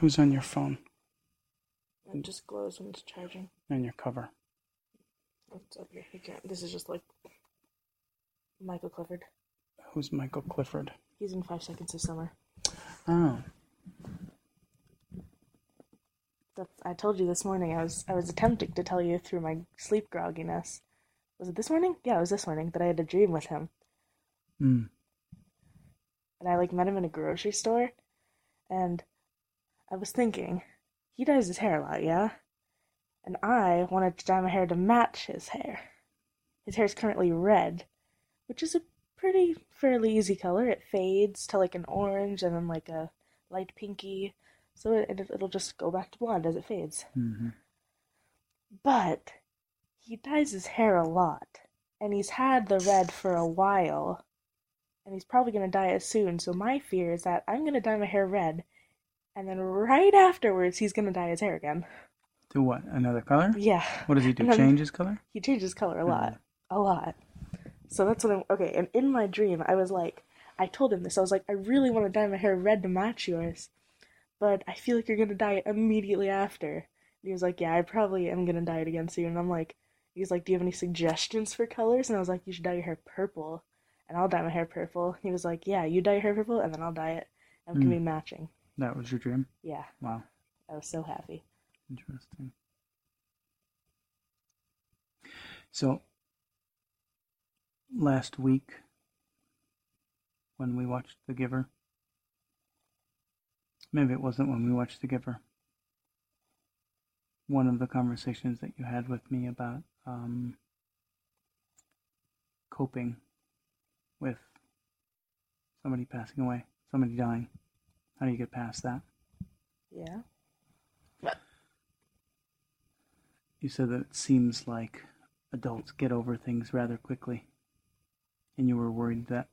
Who's on your phone It just glows when it's charging. and your cover? What's up here. You can't. This is just like Michael Clifford. Who's Michael Clifford? He's in Five Seconds of Summer. Oh, That's, I told you this morning. I was I was attempting to tell you through my sleep grogginess. Was it this morning? Yeah, it was this morning that I had a dream with him, hmm. and I like met him in a grocery store, and I was thinking, he dyes his hair a lot, yeah, and I wanted to dye my hair to match his hair. His hair is currently red, which is a pretty fairly easy color. It fades to like an orange and then like a light pinky, so it, it'll just go back to blonde as it fades. hmm But he dyes his hair a lot, and he's had the red for a while, and he's probably gonna dye it soon. So my fear is that I'm gonna dye my hair red, and then right afterwards he's gonna dye his hair again. To what? Another color? Yeah, What does he do? Change his color? he changes color a lot, a lot. So that's what I'm okay. And in my dream, I was like, I told him this. I was like, I really want to dye my hair red to match yours, but I feel like you're gonna dye it immediately after. And he was like, Yeah, I probably am gonna dye it again soon. And I'm like, He's like, Do you have any suggestions for colors? And I was like, You should dye your hair purple, and I'll dye my hair purple. He was like, Yeah, you dye your hair purple, and then I'll dye it, and we can Mm. be matching. That was your dream? Yeah, Wow. I was so happy. Interesting. So, last week, when we watched The Giver, maybe it wasn't when we watched The Giver, one of the conversations that you had with me about um, coping with somebody passing away, somebody dying. How do you get past that? Yeah. You said that it seems like adults get over things rather quickly, and you were worried that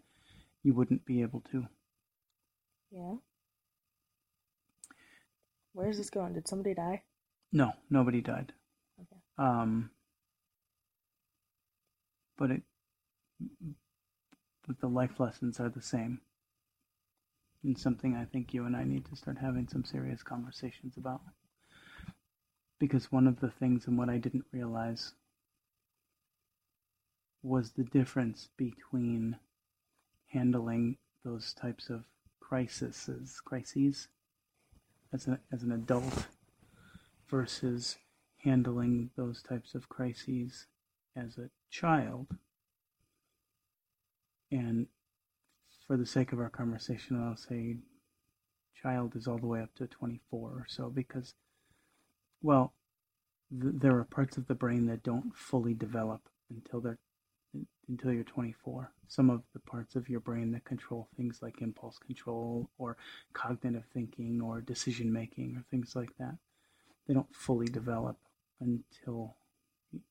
you wouldn't be able to. Yeah. Where is this going? Did somebody die? No, nobody died. Okay. Um, but it, but the life lessons are the same, and something I think you and I need to start having some serious conversations about. Because one of the things and what I didn't realize was the difference between handling those types of crises, crises, as, a, as an adult versus handling those types of crises as a child. And for the sake of our conversation, I'll say child is all the way up to 24 or so because, well, th- there are parts of the brain that don't fully develop until they're until you're 24. Some of the parts of your brain that control things like impulse control or cognitive thinking or decision making or things like that, they don't fully develop until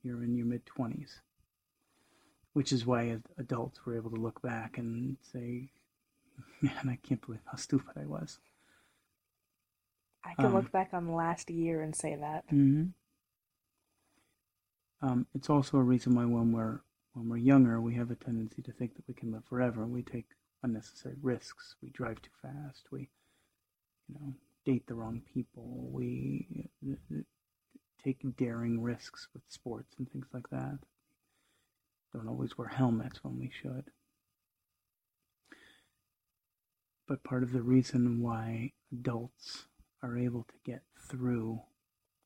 you're in your mid 20s. Which is why as adults were able to look back and say, man, I can't believe how stupid I was. I can Um, look back on the last year and say that. Mm-hmm. Um, it's also a reason why when we're when we're younger, we have a tendency to think that we can live forever. We take unnecessary risks. We drive too fast. We, you know, date the wrong people. We uh, take daring risks with sports and things like that. Don't always wear helmets when we should. But part of the reason why adults are able to get through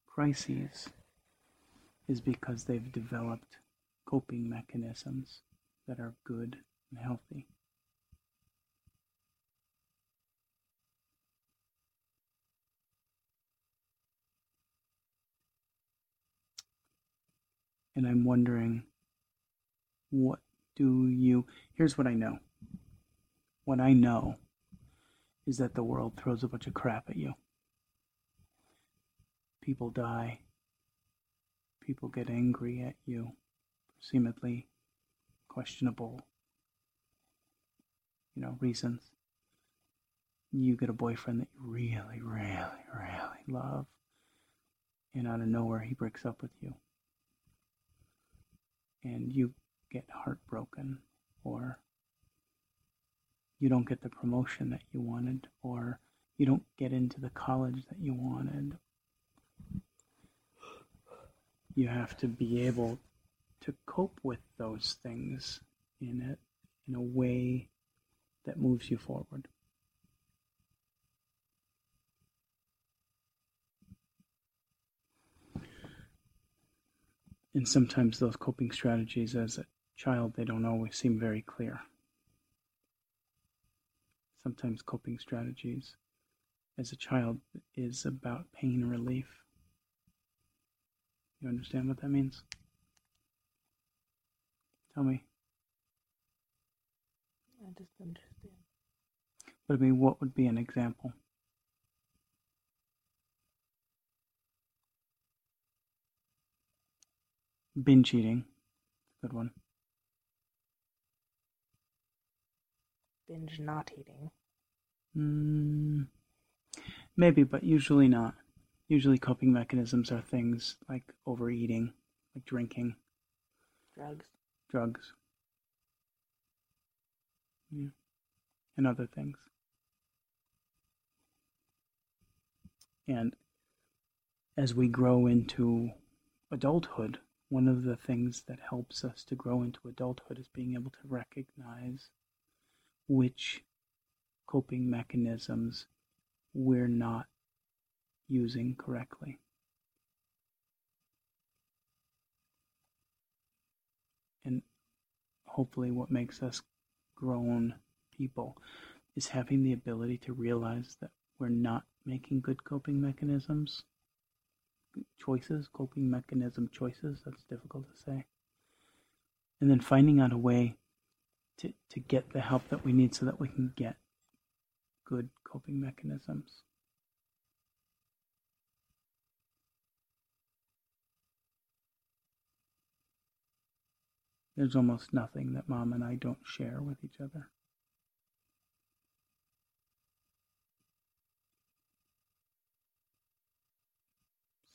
crises is because they've developed coping mechanisms that are good and healthy. And I'm wondering, what do you. Here's what I know. What I know is that the world throws a bunch of crap at you. People die. People get angry at you, seemingly questionable, you know, reasons. You get a boyfriend that you really, really, really love, and out of nowhere he breaks up with you. And you get heartbroken, or you don't get the promotion that you wanted, or you don't get into the college that you wanted. You have to be able to cope with those things in it in a way that moves you forward. And sometimes those coping strategies as a child, they don't always seem very clear. Sometimes coping strategies as a child is about pain relief. You understand what that means? Tell me. I just understand. But I mean, what would be an example? Binge eating. Good one. Binge not eating. Mm, maybe, but usually not. Usually, coping mechanisms are things like overeating, like drinking, Drugs. drugs, yeah. and other things. And as we grow into adulthood, one of the things that helps us to grow into adulthood is being able to recognize which coping mechanisms we're not using correctly. And hopefully, what makes us grown people is having the ability to realize that we're not making good coping mechanisms choices, coping mechanism choices. That's difficult to say. And then finding out a way to, to get the help that we need so that we can get good coping mechanisms. There's almost nothing that mom and I don't share with each other.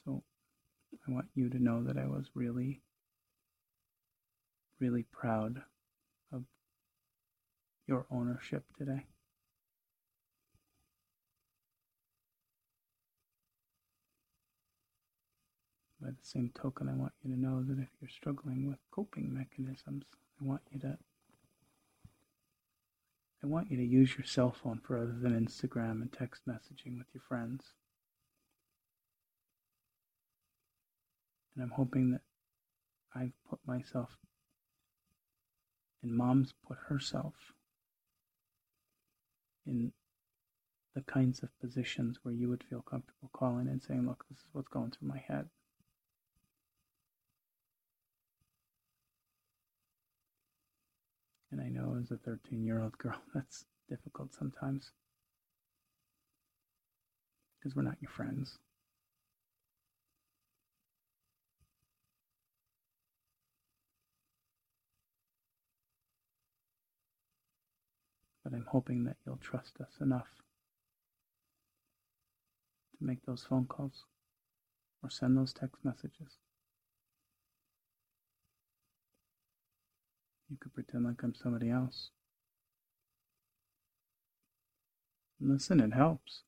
So I want you to know that I was really, really proud your ownership today. By the same token, I want you to know that if you're struggling with coping mechanisms, I want you to I want you to use your cell phone for other than Instagram and text messaging with your friends. And I'm hoping that I've put myself and mom's put herself in the kinds of positions where you would feel comfortable calling and saying, Look, this is what's going through my head. And I know as a 13 year old girl, that's difficult sometimes because we're not your friends. But I'm hoping that you'll trust us enough to make those phone calls or send those text messages. You could pretend like I'm somebody else. Listen, it helps.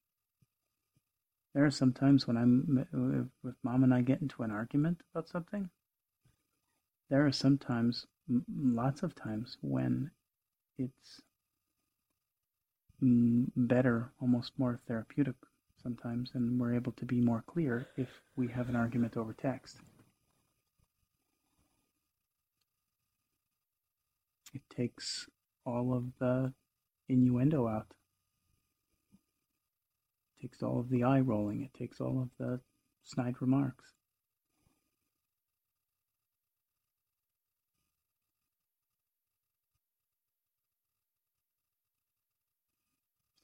There are some times when I'm with mom and I get into an argument about something. There are sometimes, lots of times, when it's better, almost more therapeutic sometimes, and we're able to be more clear if we have an argument over text. It takes all of the innuendo out. It takes all of the eye rolling. It takes all of the snide remarks.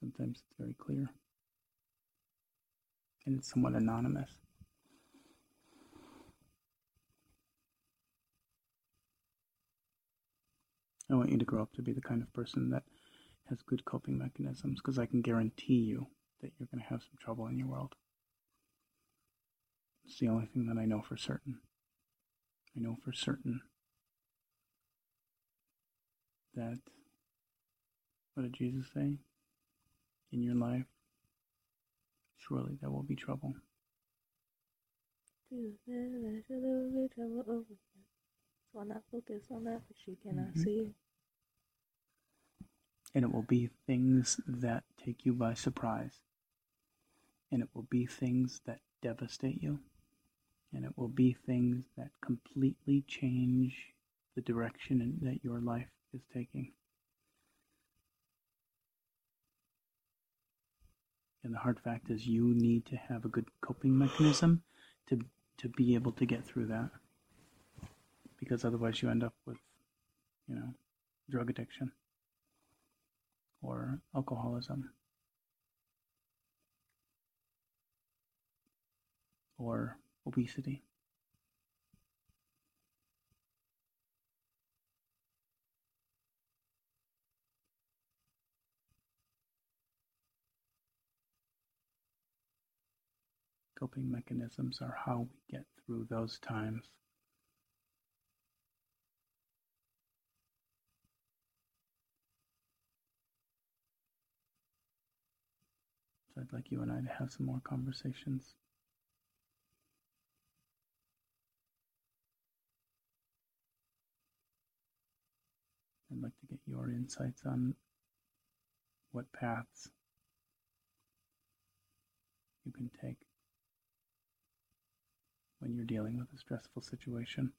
Sometimes it's very clear. And it's somewhat anonymous. I want you to grow up to be the kind of person that has good coping mechanisms because I can guarantee you that you're going to have some trouble in your world. It's the only thing that I know for certain. I know for certain that, what did Jesus say? In your life, surely there will be trouble. One that focus on that which you cannot Mhm. see. And it will be things that take you by surprise. And it will be things that devastate you. And it will be things that completely change the direction that your life is taking. And the hard fact is, you need to have a good coping mechanism to to be able to get through that. Because otherwise, you end up with, you know, drug addiction or alcoholism or obesity. Coping mechanisms are how we get through those times. So I'd like you and I to have some more conversations. I'd like to get your insights on what paths you can take when you're dealing with a stressful situation.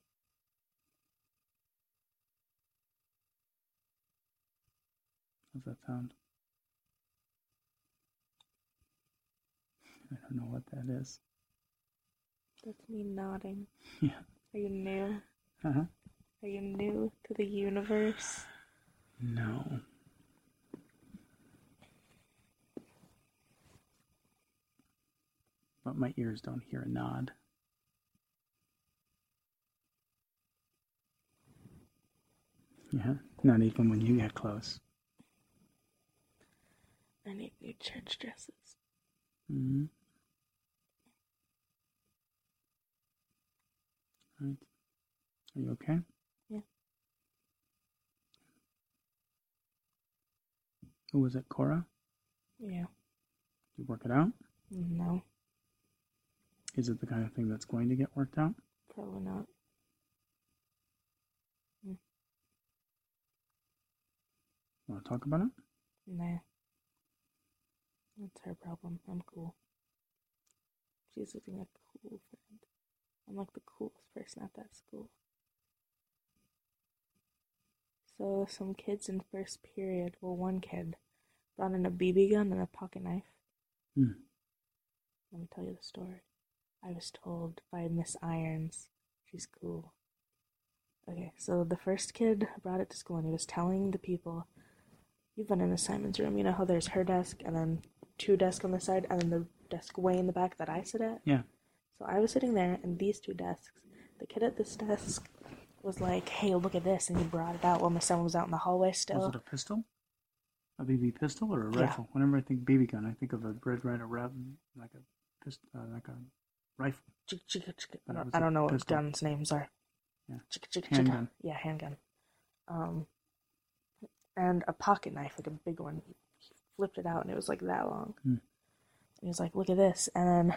How's that sound? I don't know what that is. That's me nodding. Yeah. Are you new? Uh-huh. Are you new to the universe? No. But my ears don't hear a nod. Yeah, not even when you get close. I need new church dresses. hmm Right. Are you okay? Yeah. Who was it, Cora? Yeah. Did you work it out? No, Is it the kind of thing that's going to get worked out? probably not. Want to talk about it? Nah. That's her problem. I'm cool. She's looking like a cool friend. I'm like the coolest person at that school. So some kids in first period, well one kid, brought in a BB gun and a pocket knife. Hmm. Let me tell you the story. I was told by Miss Irons. She's cool. Okay, so the first kid brought it to school and he was telling the people You've been in Simon's room. You know how there's her desk and then two desks on the side and then the desk way in the back that I sit at? Yeah. So I was sitting there and these two desks. The kid at this desk was like, hey, look at this. And he brought it out while my son was out in the hallway still. Was it a pistol? A BB pistol or a Yeah. rifle? Whenever I think BB gun, I think of a Red Ryder Rev, like a pistol, uh, like a rifle. Chicka, chicka, chicka. I don't, was I a don't know what pistol. guns' names are. Yeah. Handgun. Yeah, handgun. Um, and a pocket knife, like a big one. He flipped it out, and it was like that long. Hmm. And he was like, "Look at this!" And then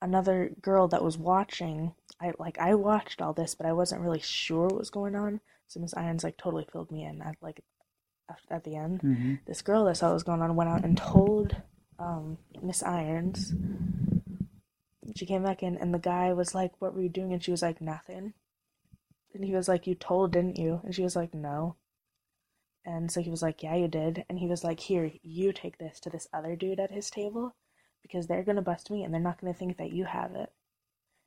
another girl that was watching, I like I watched all this, but I wasn't really sure what was going on. So Miss Irons like totally filled me in at like at, at the end. Mm-hmm. This girl that saw what was going on went out and told um, Miss Irons. She came back in, and the guy was like, "What were you doing?" And she was like, "Nothing." And he was like, "You told, didn't you?" And she was like, "No." And so he was like, "Yeah, you did." And he was like, "Here, you take this to this other dude at his table, because they're gonna bust me, and they're not gonna think that you have it."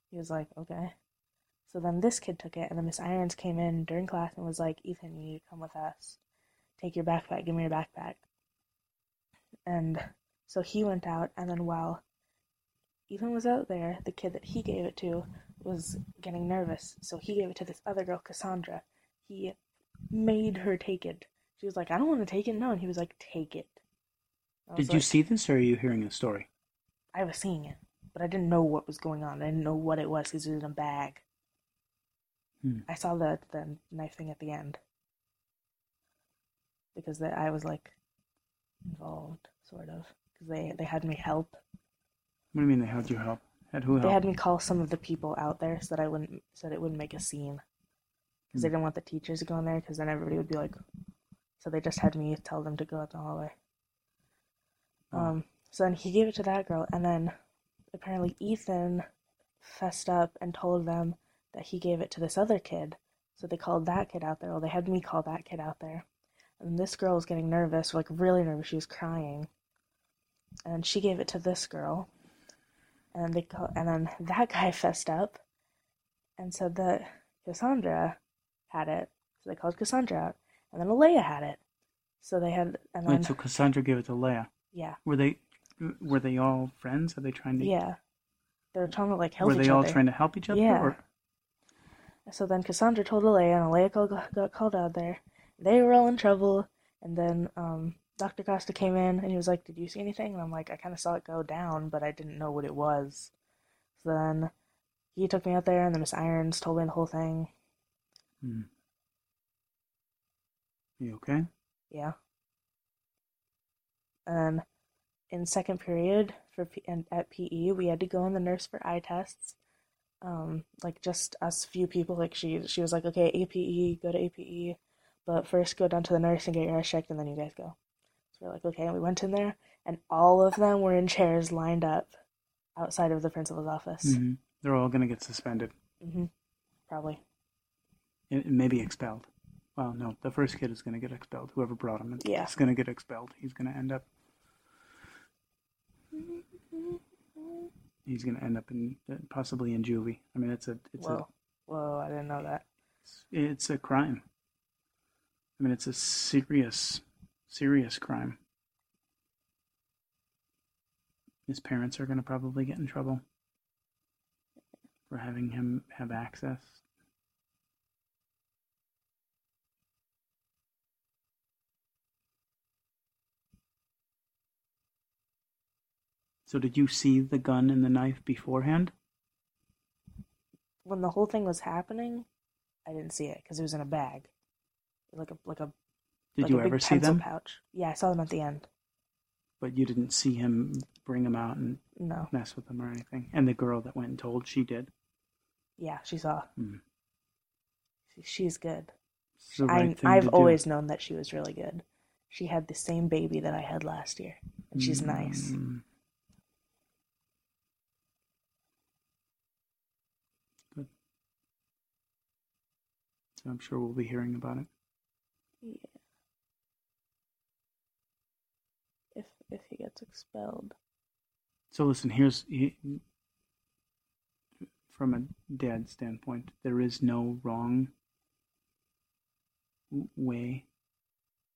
He was like, "Okay." So then this kid took it, and then Miss Irons came in during class and was like, "Ethan, you need to come with us. Take your backpack. Give me your backpack." And so he went out, and then while Ethan was out there, the kid that he gave it to was getting nervous, so he gave it to this other girl, Cassandra. He made her take it. She was like, "I don't want to take it." No, and he was like, "Take it." Did you see this, or are you hearing a story? I was seeing it, but I didn't know what was going on. I didn't know what it was because it was in a bag. Hmm. I saw the the knife thing at the end because the, I was like involved, sort of, because they they had me help What do you mean they had you help? Had who help? They had me call some of the people out there so that I wouldn't so that it wouldn't make a scene. Because they Hmm. didn't want the teachers to go in there because then everybody would be like, so they just had me tell them to go out the hallway. Oh. Um, so then he gave it to that girl, and then apparently Ethan fessed up and told them that he gave it to this other kid. So they called that kid out there. Well, they had me call that kid out there. And this girl was getting nervous, like really nervous. She was crying. And she gave it to this girl. And then they call, and then that guy fessed up and said that Cassandra had it. So they called Cassandra out. And then Alea had it. So they had, and then, Wait, so Cassandra gave it to Leia. yeah, Were they were they all friends? Are they trying to yeah. They were trying to like help Were each they all other. trying to help each other? Yeah. Or, So then Cassandra told Alea, and Alea called, got called out there. They were all in trouble, and then um, Dr. Costa came in, and he was like, "Did you see anything?" And I'm like, "I kind of saw it go down, but I didn't know what it was." So then he took me out there, and then Miss Irons told me the whole thing. Hmm. You okay? Yeah. And in second period for P- and at PE, we had to go in the nurse for eye tests. Um, like just us few people. Like she, she was like, "Okay, APE, go to APE, but first go down to the nurse and get your eyes checked, and then you guys go." So we're like, "Okay," and we went in there, and all of them were in chairs lined up outside of the principal's office. hmm They're all going to get suspended hmm Probably. and maybe expelled. Well, no, the first kid is going to get expelled. Whoever brought him is Yeah. is going to get expelled. He's going to end up. He's going to end up in uh, possibly in juvie. I mean, it's a it's Whoa, whoa! I didn't know that. a it's a crime. I mean, it's a serious serious crime. His parents are going to probably get in trouble for having him have access. So, did you see the gun and the knife beforehand? when the whole thing was happening, I didn't see it because it was in a bag, like a like a Did like you a big ever see them? pouch. Yeah, I saw them at the end. But you didn't see him bring them out and No, mess with them or anything. And the girl that went and told, she did. yeah, she saw. Hmm. She, she's good. Right I, do. always known that she was really good. She had the same baby that I had last year, and she's nice. Mm. Good. So I'm sure we'll be hearing about it. Yeah. If if he gets expelled, So listen, here's he, from a dad standpoint, there is no wrong way,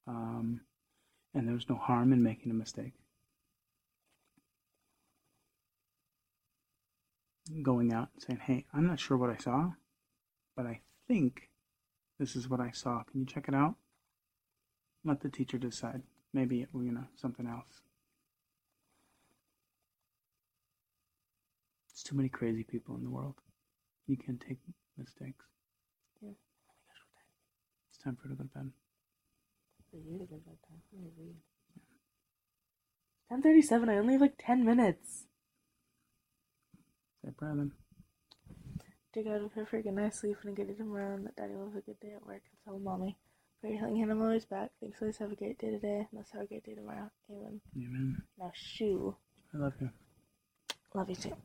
um, and there's no harm in making a mistake. Going out and saying, "Hey, I'm not sure what I saw, but I think this is what I saw. Can you check it out?" Let the teacher decide. Maybe it, you know something else. There's too many crazy people in the world. You can't take mistakes. Yeah. It's time for you to go to bed. for you to go to bed time. Let me read. Ten thirty-seven. I only have like ten minutes. Say prayer then. I got to for a good night's sleep and a good day tomorrow, and that daddy will have a good day at work and so mommy. Pray your healing hand on mother's back. Thanks, always have a great day today, and let's have a great day tomorrow. Amen. Amen. Now, shoo. I love you. Love you too.